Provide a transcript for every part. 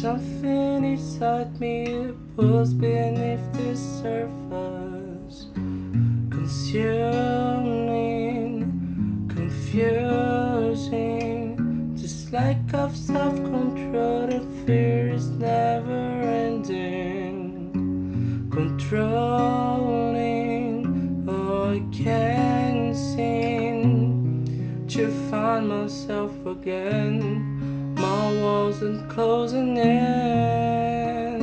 something inside me pulls beneath the surface, consuming, confusing, just like of self-control. The fear is never ending, controlling. Oh, I can't seem to find myself again. My walls and closing in.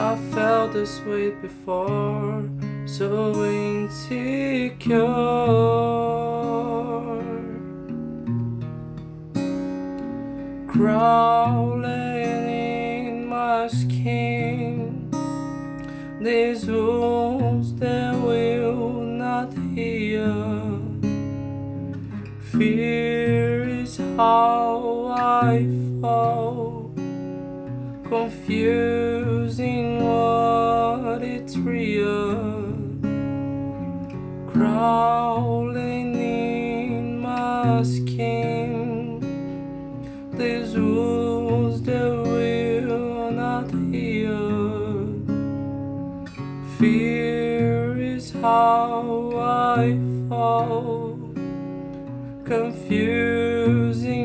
I felt this way before, so insecure. Crawling in my skin, these wounds that Fear is how I fall, confusing what it's real, crawling in my skin. These wounds that will not heal. Fear is how I fall confusing